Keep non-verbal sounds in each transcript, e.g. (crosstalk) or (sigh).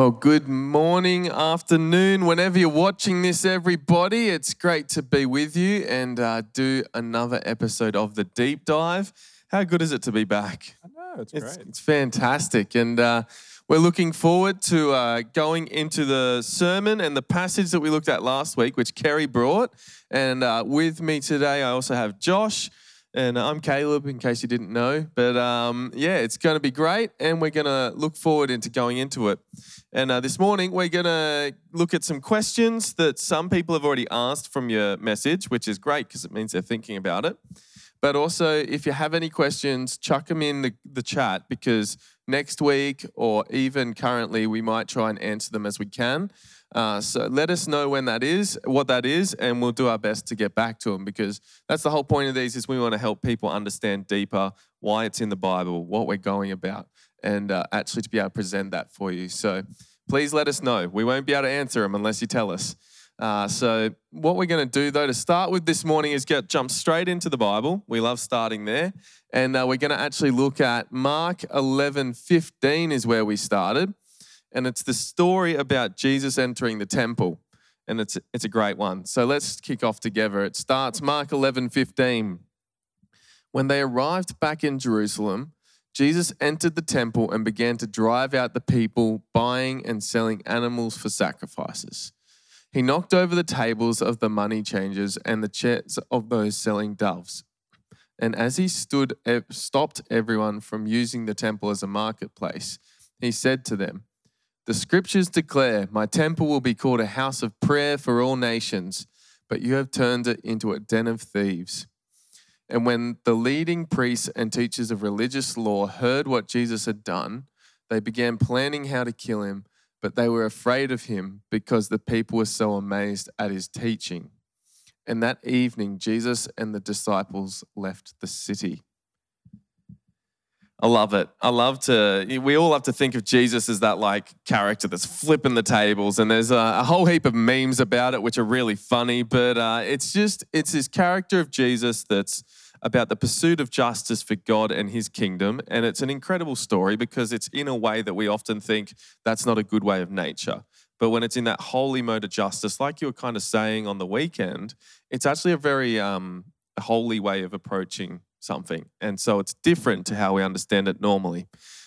Well, good morning, afternoon, whenever you're watching this, everybody. It's great to be with you and uh, do another episode of the deep dive. How good is it to be back? I know, it's, It's, great. it's fantastic. And uh, we're looking forward to uh, going into the sermon and the passage that we looked at last week, which Kerry brought. And uh, with me today, I also have Josh. And I'm Caleb, in case you didn't know. But um, yeah, it's going to be great. And we're going to look forward into going into it. And uh, this morning, we're going to look at some questions that some people have already asked from your message, which is great because it means they're thinking about it. But also, if you have any questions, chuck them in the, the chat because next week or even currently, we might try and answer them as we can. Uh, so let us know when that is, what that is, and we'll do our best to get back to them because that's the whole point of these is we want to help people understand deeper why it's in the Bible, what we're going about, and uh, actually to be able to present that for you. So please let us know. We won't be able to answer them unless you tell us. Uh, so what we're going to do though to start with this morning is get jump straight into the Bible. We love starting there, and uh, we're going to actually look at Mark 11, 15 is where we started, and it's the story about Jesus entering the temple, and it's it's a great one. So let's kick off together. It starts Mark 11, 15. When they arrived back in Jerusalem, Jesus entered the temple and began to drive out the people buying and selling animals for sacrifices. He knocked over the tables of the money changers and the chairs of those selling doves. And as he stood, stopped everyone from using the temple as a marketplace, he said to them, The scriptures declare, My temple will be called a house of prayer for all nations, but you have turned it into a den of thieves. And when the leading priests and teachers of religious law heard what Jesus had done, they began planning how to kill him, but they were afraid of him because the people were so amazed at his teaching. And that evening, Jesus and the disciples left the city. I love it. I love to, we all have to think of Jesus as that like character that's flipping the tables. And there's a, a whole heap of memes about it, which are really funny. But uh, it's just, it's this character of Jesus that's about the pursuit of justice for God and his kingdom. And it's an incredible story because it's in a way that we often think that's not a good way of nature. But when it's in that holy mode of justice, like you were kind of saying on the weekend, it's actually a very um, holy way of approaching something. And so it's different to how we understand it normally.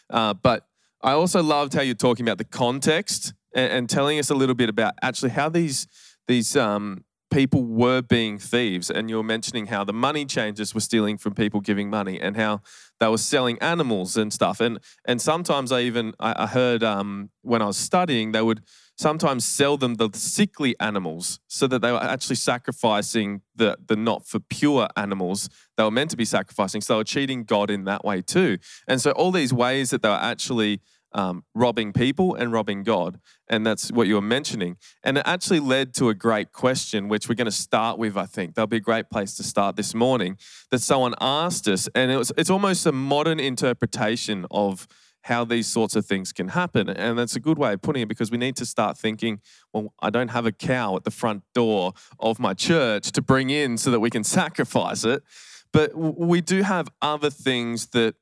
Uh, but I also loved how you're talking about the context and, and telling us a little bit about actually how these these um, people were being thieves. And you were mentioning how the money changers were stealing from people giving money and how they were selling animals and stuff. And and sometimes I even I, I heard um, when I was studying they would sometimes sell them the sickly animals so that they were actually sacrificing the, the not for pure animals they were meant to be sacrificing. So they were cheating God in that way too. And so all these ways that they were actually um, robbing people and robbing God. And that's what you were mentioning. And it actually led to a great question, which we're going to start with, I think. That'll be a great place to start this morning, that someone asked us. And it was, it's almost a modern interpretation of how these sorts of things can happen. And that's a good way of putting it because we need to start thinking, well, I don't have a cow at the front door of my church to bring in so that we can sacrifice it. But we do have other things that,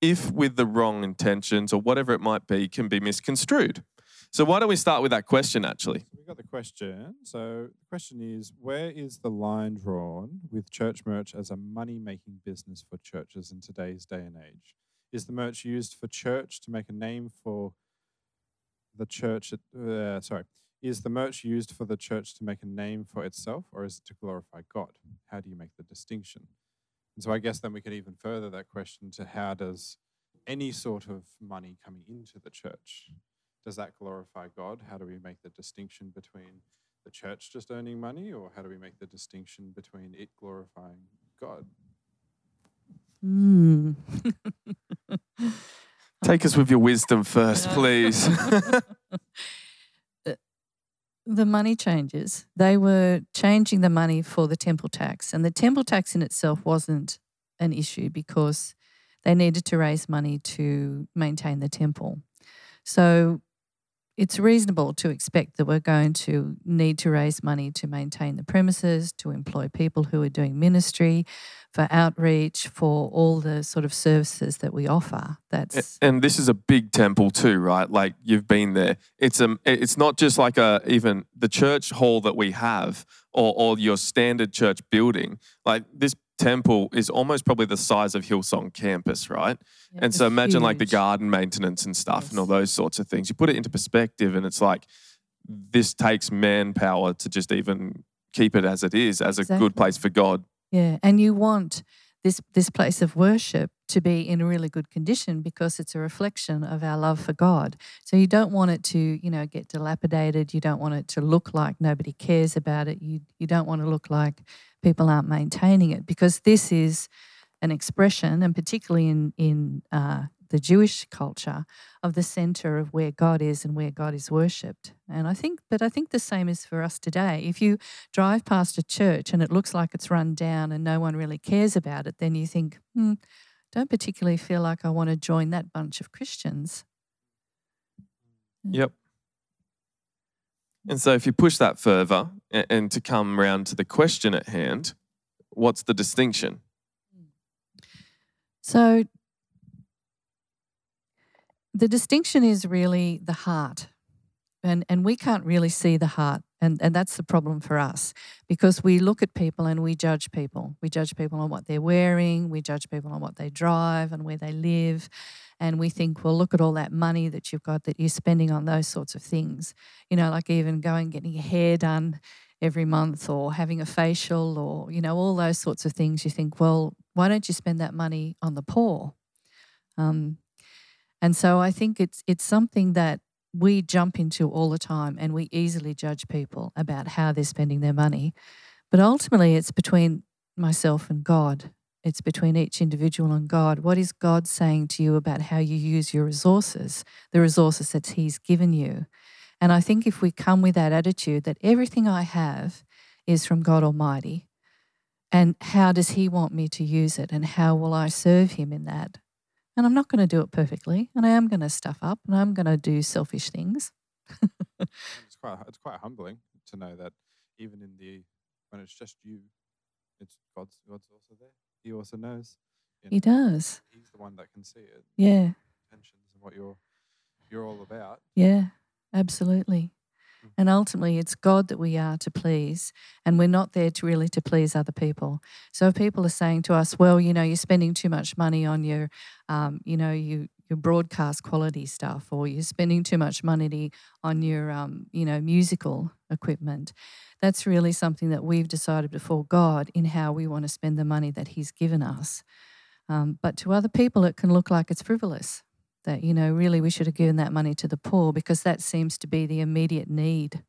if with the wrong intentions or whatever it might be, can be misconstrued. So, why don't we start with that question actually? So we got the question. So the question is, where is the line drawn with church merch as a money-making business for churches in today's day and age? Is the merch used for church to make a name for the church? Uh, sorry, is the merch used for the church to make a name for itself, or is it to glorify God? How do you make the distinction? And so I guess then we could even further that question to how does any sort of money coming into the church does that glorify God? How do we make the distinction between the church just earning money, or how do we make the distinction between it glorifying God? Hmm. Take us with your wisdom first, (laughs) please. (laughs) the money changers, they were changing the money for the temple tax. And the temple tax in itself wasn't an issue because they needed to raise money to maintain the temple. So it's reasonable to expect that we're going to need to raise money to maintain the premises, to employ people who are doing ministry, for outreach, for all the sort of services that we offer. That's and this is a big temple too, right? Like you've been there. It's um, a it's not just like a even the church hall that we have or or your standard church building. Like this temple is almost probably the size of Hillsong campus, right? yeah, and so imagine like the garden maintenance and stuff and all those sorts of things. You put it into perspective and it's like this takes manpower to just even keep it as it is, as a good place for God. Yeah, and you want this this place of worship to be in a really good condition because it's a reflection of our love for God. So you don't want it to, you know, get dilapidated. You don't want it to look like nobody cares about it. You you don't want to look like people aren't maintaining it because this is an expression, and particularly in in uh, the Jewish culture, of the center of where God is and where God is worshipped. And I think, but I think the same is for us today. If you drive past a church and it looks like it's run down and no one really cares about it, then you think, hmm, don't particularly feel like I want to join that bunch of Christians. Yep. And so if you push that further and, to come round to the question at hand, what's the distinction? So the distinction is really the heart. And, and we can't really see the heart. And, and that's the problem for us because we look at people and we judge people. We judge people on what they're wearing, we judge people on what they drive and where they live. And we think, well, look at all that money that you've got that you're spending on those sorts of things. You know, like even going getting your hair done every month or having a facial or, you know, all those sorts of things. You think, well, why don't you spend that money on the poor? Um, and so I think it's it's something that we jump into all the time and we easily judge people about how they're spending their money. But ultimately it's between myself and God. It's between each individual and God. What is God saying to you about how you use your resources, the resources that He's given you? And I think if we come with that attitude that everything I have is from God Almighty, and how does He want me to use it, and how will I serve Him in that? And I'm not going to do it perfectly, and I am going to stuff up, and I'm going to do selfish things. It's quite it's quite humbling to know that even in the when it's just you, it's God's God's also there. He also knows. you He does. He's the one that can see it, Yeah, intentions and what you're you're all about. yeah, absolutely. And ultimately, it's God that we are to please, and we're not there to really to please other people. So if people are saying to us, "Well, you know, you're spending too much money on your, um, you know, you your broadcast quality stuff, or you're spending too much money on your, um, you know, musical equipment," that's really something that we've decided before God in how we want to spend the money that He's given us. Um, but to other people, it can look like it's frivolous. That you know, really, we should have given that money to the poor because that seems to be the immediate need.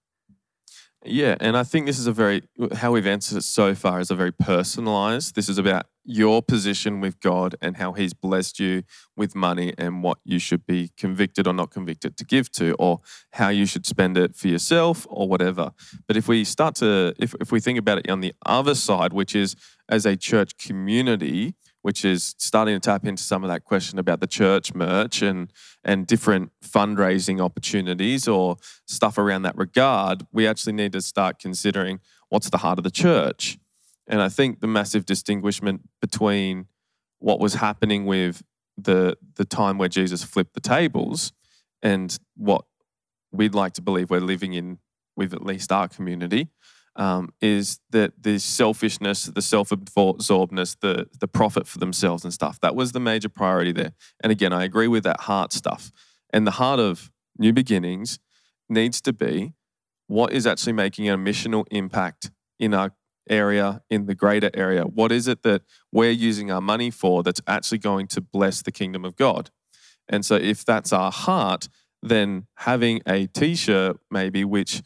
Yeah, and I think this is a very how we've answered it so far is a very personalized. This is about your position with God and how He's blessed you with money and what you should be convicted or not convicted to give to, or how you should spend it for yourself or whatever. But if we start to, if, if we think about it on the other side, which is as a church community, which is starting to tap into some of that question about the church merch and and different fundraising opportunities or stuff around that regard, we actually need to start considering what's the heart of the church. And I think the massive distinguishment between what was happening with the the time where Jesus flipped the tables and what we'd like to believe we're living in with at least our community um, is that the selfishness, the self-absorbedness, the the profit for themselves and stuff. That was the major priority there. And again, I agree with that heart stuff. And the heart of New Beginnings needs to be what is actually making a missional impact in our area, in the greater area. What is it that we're using our money for that's actually going to bless the kingdom of God? And so, if that's our heart, then having a T-shirt maybe which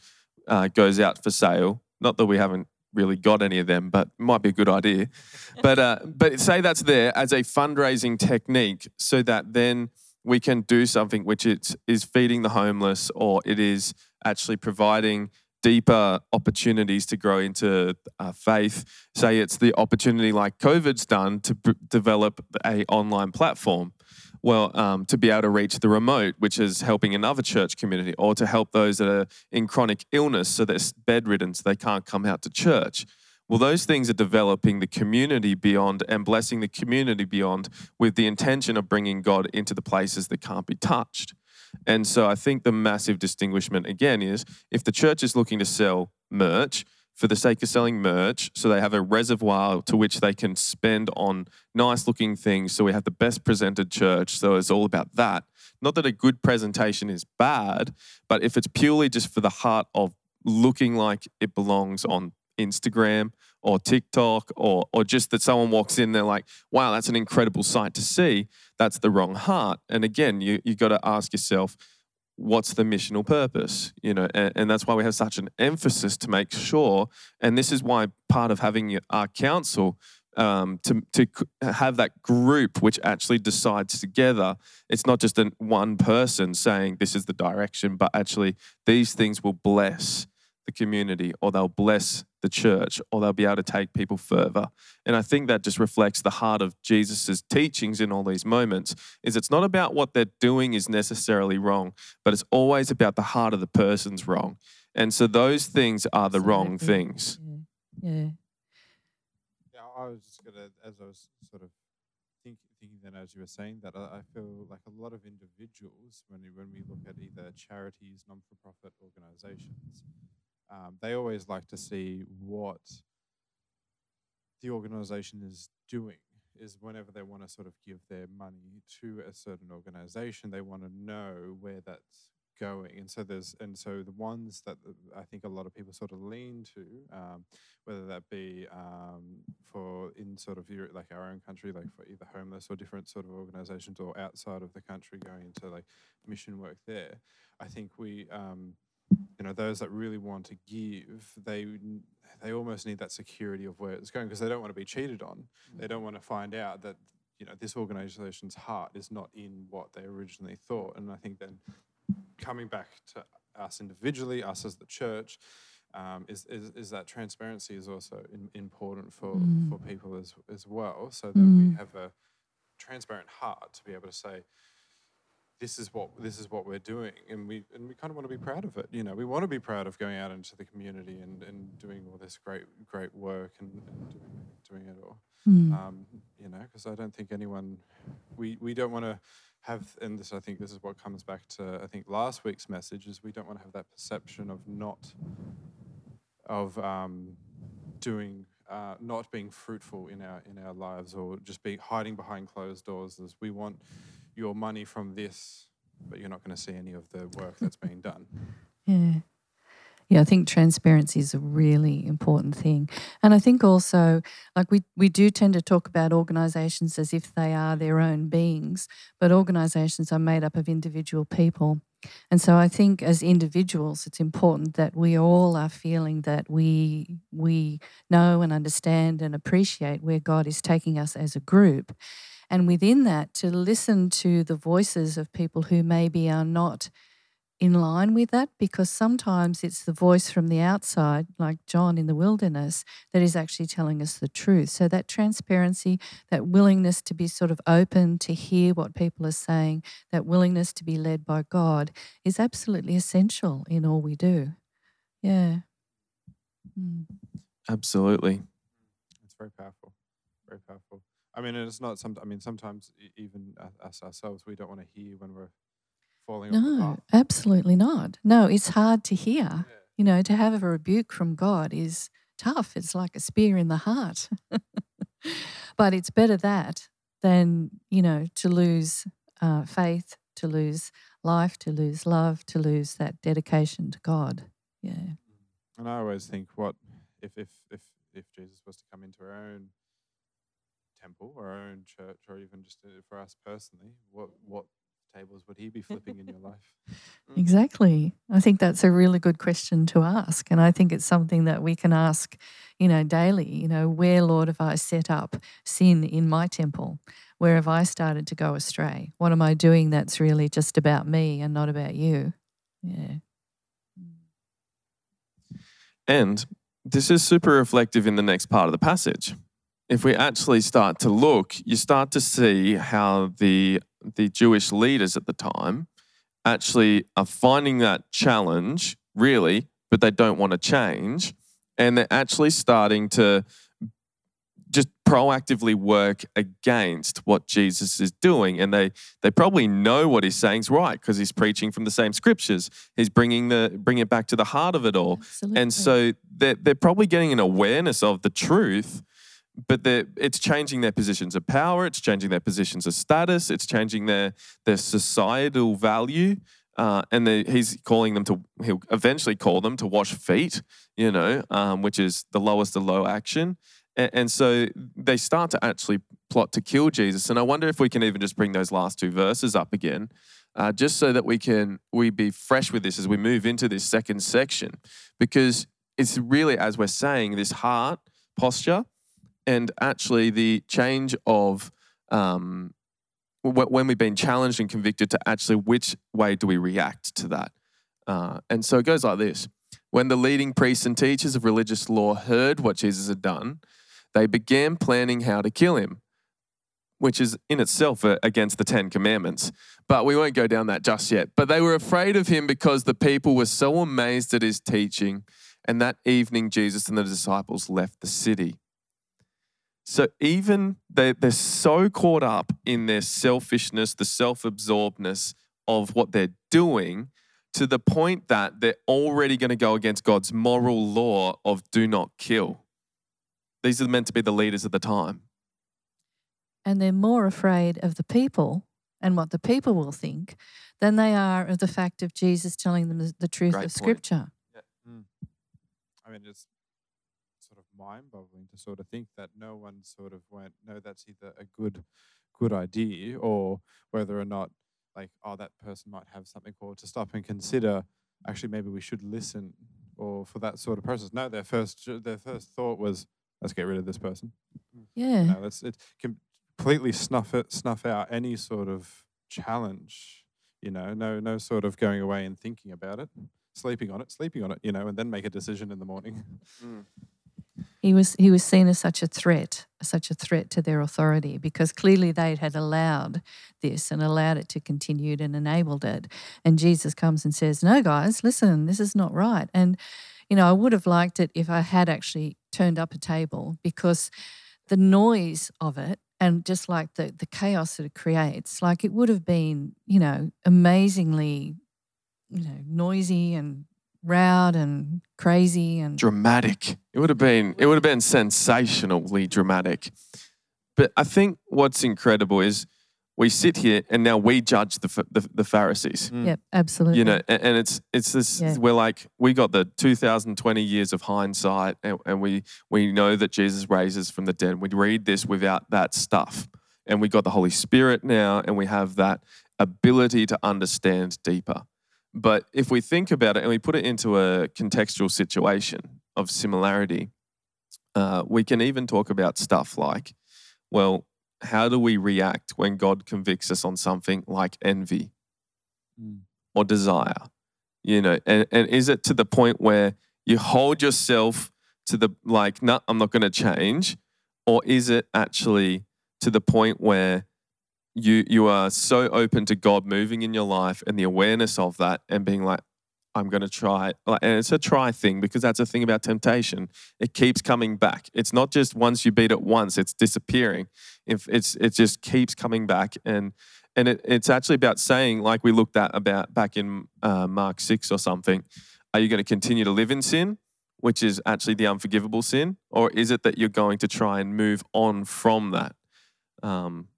uh, goes out for sale. Not that we haven't really got any of them, but might be a good idea. (laughs) But uh, but say that's there as a fundraising technique, so that then we can do something which it is feeding the homeless, or it is actually providing deeper opportunities to grow into uh, faith. Say it's the opportunity like COVID's done to develop a online platform. Well, um, to be able to reach the remote, which is helping another church community, or to help those that are in chronic illness so they're bedridden so they can't come out to church. Well, those things are developing the community beyond and blessing the community beyond with the intention of bringing God into the places that can't be touched. And so I think the massive distinguishment again is if the church is looking to sell merch, for the sake of selling merch. So they have a reservoir to which they can spend on nice looking things. So we have the best presented church. So it's all about that. Not that a good presentation is bad, but if it's purely just for the heart of looking like it belongs on Instagram or TikTok or or just that someone walks in, they're like, wow, that's an incredible sight to see. That's the wrong heart. And again, you you got to ask yourself, what's the missional purpose you know and, and, that's why we have such an emphasis to make sure and this is why part of having our council um, to, to have that group which actually decides together. It's not just an, one person saying this is the direction but actually these things will bless the community or they'll bless the church or they'll be able to take people further. And i think that just reflects the heart of jesus' teachings in all these moments is it's not about what they're doing is necessarily wrong but it's always about the heart of the person's wrong. And so those things are the wrong things. Yeah. yeah. Yeah i was just gonna as i was sort of think, thinking then as you were saying that I, I feel like a lot of individuals when when we look at either charities non-for-profit organizations um, they always like to see what the organization is doing is whenever they want to sort of give their money to a certain organization they want to know where that's going. And so there's and so the ones that i think a lot of people sort of lean to um, whether that be um, for in sort of Europe, like our own country like for either homeless or different sort of organizations or outside of the country going into like mission work there i think we um, you know those that really want to give they they almost need that security of where it's going because they don't want to be cheated on they don't want to find out that you know this organization's heart is not in what they originally thought and i think then coming back to us individually us as the church um, is, is, is that transparency is also in, important for, mm. for people as, as well so that mm. we have a transparent heart to be able to say this is what this is what we're doing and we and we kind of want to be proud of it you know we want to be proud of going out into the community and, and doing all this great great work and, and doing, doing it all mm. um, you know because I don't think anyone we we don't want to have and this I think this is what comes back to I think last week's message is we don't want to have that perception of not of um, doing uh, not being fruitful in our in our lives or just be hiding behind closed doors as we want your money from this, but you're not going to see any of the work that's being done. (laughs) Yeah. Yeah, I think transparency is a really important thing. And I think also, like we, we do tend to talk about organizations as if they are their own beings, but organizations are made up of individual people. And so I think as individuals, it's important that we all are feeling that we we know and understand and appreciate where God is taking us as a group. And within that, to listen to the voices of people who maybe are not in line with that, because sometimes it's the voice from the outside, like John in the wilderness, that is actually telling us the truth. So that transparency, that willingness to be sort of open to hear what people are saying, that willingness to be led by God is absolutely essential in all we do. Yeah. Mm. Absolutely. It's very powerful. Very powerful. I mean, it's not some. I mean, sometimes even us ourselves, we don't want to hear when we're falling. No, absolutely not. No, it's hard to hear. Yeah. You know, to have a rebuke from God is tough. It's like a spear in the heart. (laughs) but it's better that than you know to lose uh, faith, to lose life, to lose love, to lose that dedication to God. Yeah. And I always think, what if if if if Jesus was to come into our own temple or our own church or even just uh, for us personally, what what tables would he be flipping in your (laughs) life? Mm. Exactly. I think that's a really good question to ask. And I think it's something that we can ask, you know, daily. You know, where, Lord, have I set up sin in my temple? Where have I started to go astray? What am I doing that's really just about me and not about you? Yeah. And this is super reflective in the next part of the passage if we actually start to look, you start to see how the the Jewish leaders at the time actually are finding that challenge, really, but they don't want to change. And they're actually starting to just proactively work against what Jesus is doing. And they, they probably know what he's saying is right because he's preaching from the same scriptures. He's bringing, the, bringing it back to the heart of it all. Absolutely. And so they're, they're probably getting an awareness of the truth, but it's changing their positions of power, it's changing their positions of status, it's changing their, their societal value. Uh, and they, he's calling them to, he'll eventually call them to wash feet, you know, um, which is the lowest of low action. And, and so they start to actually plot to kill Jesus. And I wonder if we can even just bring those last two verses up again, uh, just so that we can we be fresh with this as we move into this second section, because it's really as we're saying this heart posture, and actually the change of um, when we've been challenged and convicted to actually which way do we react to that. Uh, and so it goes like this. When the leading priests and teachers of religious law heard what Jesus had done, they began planning how to kill him, which is in itself against the Ten Commandments. But we won't go down that just yet. But they were afraid of him because the people were so amazed at his teaching. And that evening, Jesus and the disciples left the city. So even they, they're so caught up in their selfishness, the self absorbedness of what they're doing, to the point that they're already going to go against God's moral law of do not kill. These are meant to be the leaders of the time. and they're more afraid of the people and what the people will think than they are of the fact of Jesus telling them the, the truth Great of point. Scripture. Hmm. I mean, it's sort of mind-boggling to sort of think that no one sort of went, no, that's either a good, good idea, or whether or not, like, oh, that person might have something, or to stop and consider, actually, maybe we should listen, or for that sort of process. No, their first, their first thought was, let's get rid of this person. Mm. Yeah. No, let's it completely snuff it, snuff out any sort of challenge. You know, no, no sort of going away and thinking about it, sleeping on it, sleeping on it. You know, and then make a decision in the morning. Mm. He was he was seen as such a threat, such a threat to their authority because clearly they had allowed this and allowed it to continue and enabled it. And Jesus comes and says, "No, guys, listen, this is not right." And you know, I would have liked it if I had actually turned up a table because the noise of it and just like the the chaos that it creates, like it would have been, you know, amazingly, you know, noisy and loud and crazy and dramatic. It would have been it would have been sensationally dramatic. But I think what's incredible is we sit here and now we judge the the, the Pharisees. Mm. Yep, absolutely. You know, and, and it's it's this Yeah. we're like we got the 2020 years of hindsight and, and we we know that Jesus raises from the dead. We read this without that stuff. And we got the Holy Spirit now and we have that ability to understand deeper. But if we think about it and we put it into a contextual situation of similarity, uh, we can even talk about stuff like, well, how do we react when God convicts us on something like envy Mm. or desire? You know, and, and is it to the point where you hold yourself to the like, no, I'm not going to change? Or is it actually to the point where you you are so open to God moving in your life and the awareness of that and being like, I'm going to try. Like, and it's a try thing because that's the thing about temptation. It keeps coming back. It's not just once you beat it once, it's disappearing. If it's it just keeps coming back and and it, it's actually about saying, like we looked at about back in uh, Mark six or something. Are you going to continue to live in sin, which is actually the unforgivable sin, or is it that you're going to try and move on from that? Um,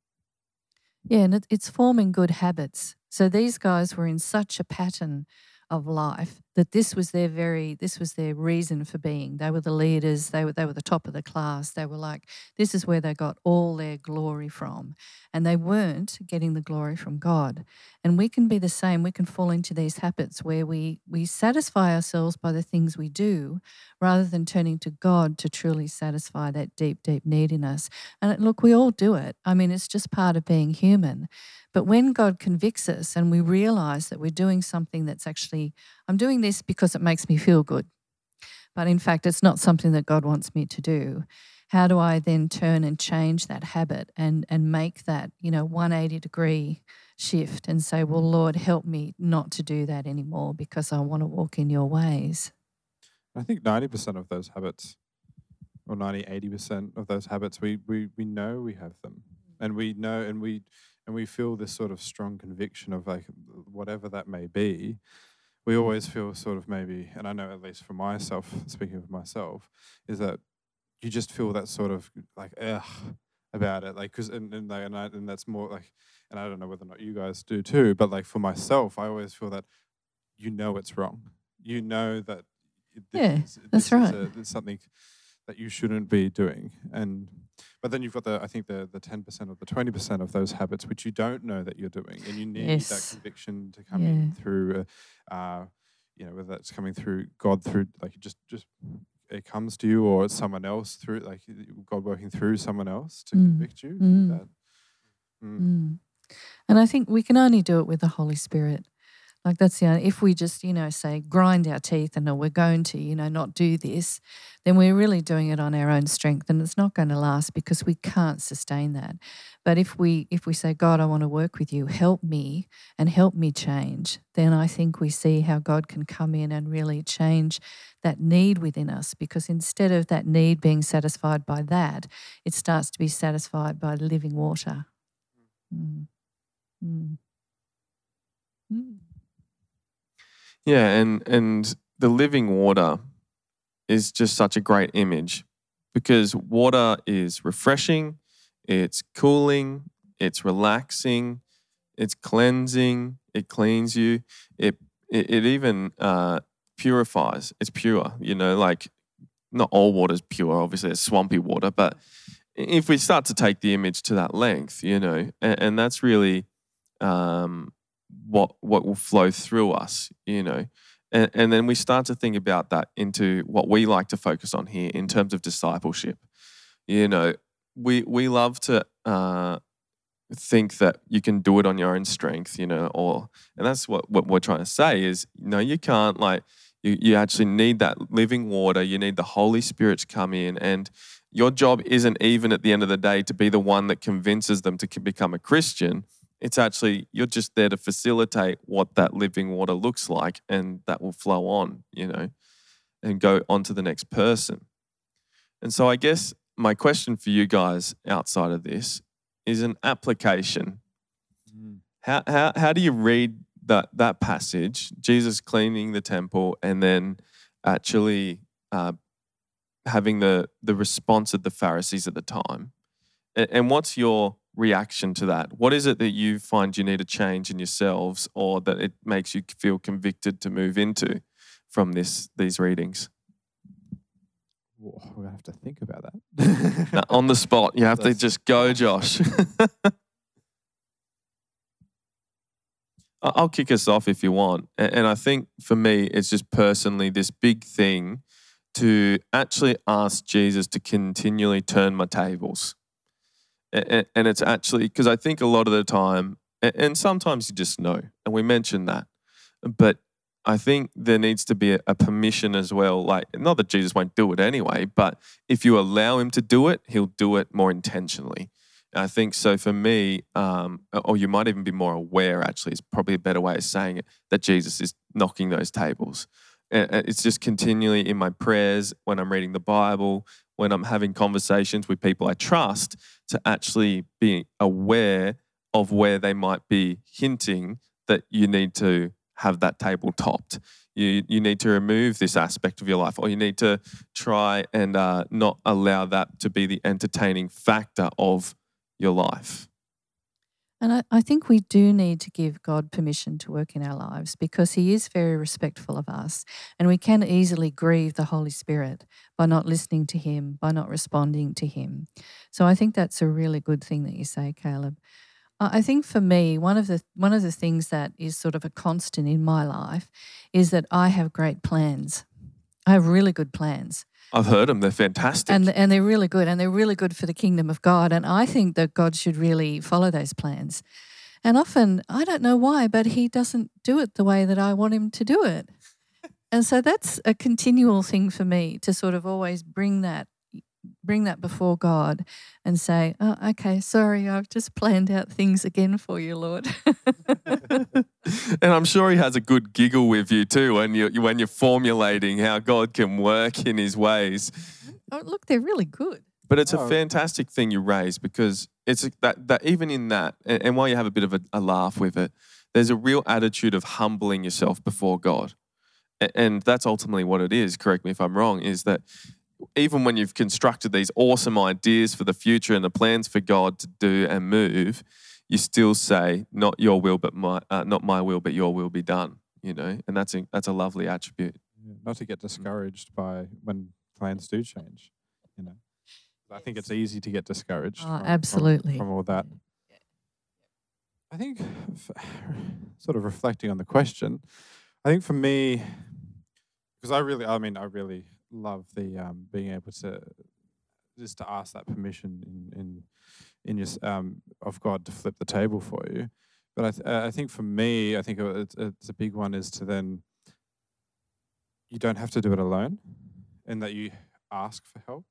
Yeah, and it, it's forming good habits. So these guys were in such a pattern of life that this was their very this was their reason for being. They were the leaders. They were they were the top of the class. They were like this is where they got all their glory from, and they weren't getting the glory from God. And we can be the same. We can fall into these habits where we we satisfy ourselves by the things we do, rather than turning to God to truly satisfy that deep deep need in us. And look, we all do it. I mean, it's just part of being human. But when God convicts us and we realize that we're doing something that's actually, I'm doing this because it makes me feel good. But in fact, it's not something that God wants me to do. how do I then turn and change that habit and and make that, you know, 180 degree shift and say, well, Lord, help me not to do that anymore because I want to walk in your ways. I think 90% of those habits, or 90, 80% of those habits, we, we, we know we have them. Mm. And we know, and we, and we feel this sort of strong conviction of like whatever that may be. We always feel sort of maybe, and I know at least for myself, speaking of myself, is that you just feel that sort of like ugh about it, like because and and, like, and, I, and that's more like, and I don't know whether or not you guys do too, but like for myself, I always feel that you know it's wrong. You know that this Yeah, is- that's this right. Is a, something that you shouldn't be doing, and but then you've got the I think the the ten percent or the twenty percent of those habits which you don't know that you're doing, and you need Yes. that conviction to come in through, uh, uh, you know, whether that's coming through God through like just just it comes to you or it's someone else through like God working through someone else to Mm. convict you. Mm. That, mm. Mm. And I think we can only do it with the Holy Spirit. Like that's the only, if we just, you know, say grind our teeth and we're going to, you know, not do this, then we're really doing it on our own strength and it's not going to last because we can't sustain that. But if we if we say, God, I want to work with you, help me and help me change, then I think we see how God can come in and really change that need within us because instead of that need being satisfied by that, it starts to be satisfied by living water. Mm. Mm. Mm. Yeah, and and the living water is just such a great image because water is refreshing, it's cooling, it's relaxing, it's cleansing, it cleans you, it it, it even uh, purifies. It's pure, you know, like not all water is pure. Obviously, it's swampy water, but if we start to take the image to that length, you know, and, and that's really um, what what will flow through us, you know. And, and then we start to think about that into what we like to focus on here in terms of discipleship. You know, we we love to uh, think that you can do it on your own strength, you know, or and that's what, what we're trying to say is no, you can't like you, you actually need that living water, you need the Holy Spirit to come in and your job isn't even at the end of the day to be the one that convinces them to become a Christian it's actually you're just there to facilitate what that living water looks like and that will flow on you know and go on to the next person. And so i guess my question for you guys outside of this is an application. Mm. how, how, how do you read that, that passage jesus cleaning the temple and then actually uh, having the, the response of the pharisees at the time? And, and what's your reaction to that? What is it that you find you need to change in yourselves or that it makes you feel convicted to move into from this these readings? Whoa, we're gonna have to think about that. On the spot, you have to just go, Josh. (laughs) I'll kick us off if you want. And I think for me, it's just personally this big thing to actually ask Jesus to continually turn my tables. A- a- And it's actually because I think a lot of the time, and sometimes you just know, and we mentioned that, but I think there needs to be a, a permission as well. Like, not that Jesus won't do it anyway, but if you allow him to do it, he'll do it more intentionally. I think so for me, um, or you might even be more aware, actually, is probably a better way of saying it, that Jesus is knocking those tables. And and it's just continually in my prayers, when I'm reading the Bible, when I'm having conversations with people I trust, to actually be aware of where they might be hinting that you need to have that table topped. You, you need to remove this aspect of your life, or you need to try and uh, not allow that to be the entertaining factor of your life. And I, I think we do need to give God permission to work in our lives because He is very respectful of us. And we can easily grieve the Holy Spirit by not listening to Him, by not responding to Him. So I think that's a really good thing that you say, Caleb. I think for me, one of the one of the things that is sort of a constant in my life is that I have great plans. I have really good plans I've heard them; they're fantastic. and and they're really good and they're really good for the kingdom of God and I think that God should really follow those plans. And often I don't know why but he doesn't do it the way that I want him to do it. And so that's a continual thing for me to sort of always bring that bring that before God and say, "Oh, okay, sorry, I've just planned out things again for you, Lord." and I'm sure he has a good giggle with you too when you when you're formulating how God can work in His ways. Mm-hmm. oh, look, they're really good. But it's a Oh. fantastic thing you raise because it's that that even in that, and, and while you have a bit of a, a laugh with it, there's a real attitude of humbling yourself before God, and that's ultimately what it is. Correct me if I'm wrong. Is that even when you've constructed these awesome ideas for the future and the plans for God to do and move, you still say, "Not your will, but my uh, not my will, but your will be done." You know, and that's a, that's a lovely attribute. Yeah, Not to get discouraged by when plans do change. You know, I think it's easy to get discouraged. Oh, from- from- absolutely. From, all that. I think, (sighs) sort of reflecting on the question, I think for me, because I really, I mean, I really love the um, being able to just to ask that permission in in in your um, of God to flip the table for you. But I, th- uh, I think for me, I think it's, it's a big one is to then you don't have to do it alone, and that you ask for help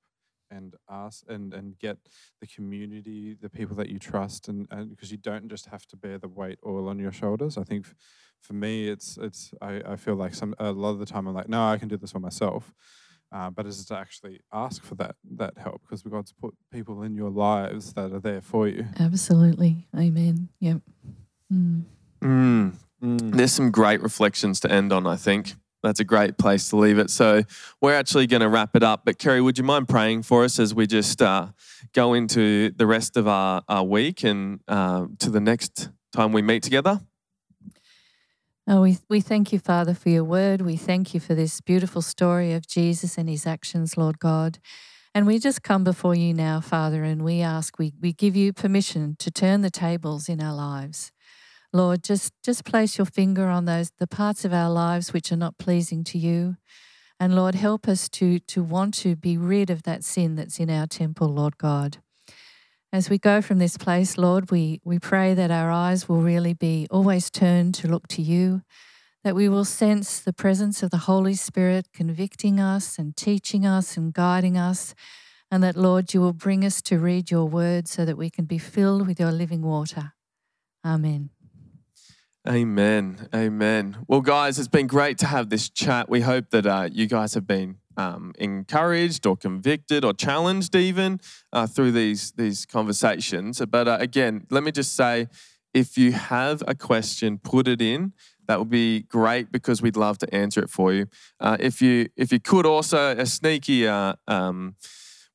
and ask and and get the community, the people that you trust, and because you don't just have to bear the weight all on your shoulders. I think f- for me, it's it's I, I feel like some a lot of the time I'm like, no, I can do this by myself. Uh, but it's to actually ask for that that help because God's put people in your lives that are there for you. Absolutely. Amen. Yep. Mm. Mm. Mm. There's some great reflections to end on, I think. That's a great place to leave it. So we're actually going to wrap it up. But Kerry, would you mind praying for us as we just uh, go into the rest of our, our week and uh, to the next time we meet together? Oh, we, we thank you, Father, for your word. We thank you for this beautiful story of Jesus and his actions, Lord God. And we just come before you now, Father, and we ask, we, we give you permission to turn the tables in our lives. Lord, just, just place your finger on those the parts of our lives which are not pleasing to you. And Lord, help us to, to want to be rid of that sin that's in our temple, Lord God. As we go from this place, Lord, we, we pray that our eyes will really be always turned to look to you, that we will sense the presence of the Holy Spirit convicting us and teaching us and guiding us, and that, Lord, you will bring us to read your word so that we can be filled with your living water. Amen. Amen. Amen. Well, guys, it's been great to have this chat. We hope that uh, you guys have been um, encouraged or convicted or challenged even uh, through these these conversations. But uh, again, let me just say, if you have a question, put it in. That would be great because we'd love to answer it for you. Uh, if you if you could also a sneaky. Uh, um,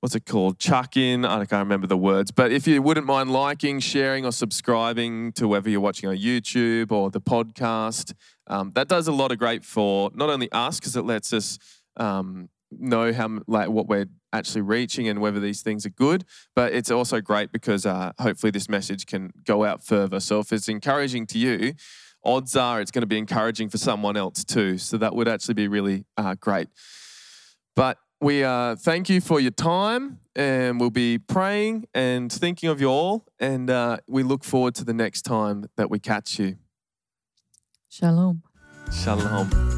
what's it called? Chuck in. I can't remember the words, but if you wouldn't mind liking, sharing, or subscribing to whether you're watching on YouTube or the podcast, um, that does a lot of great for not only us because it lets us um, know how like what we're actually reaching and whether these things are good, but it's also great because uh, hopefully this message can go out further. So if it's encouraging to you. Odds are it's going to be encouraging for someone else too. So that would actually be really uh, great. But we uh, thank you for your time, and we'll be praying and thinking of you all. And uh, we look forward to the next time that we catch you. Shalom. Shalom.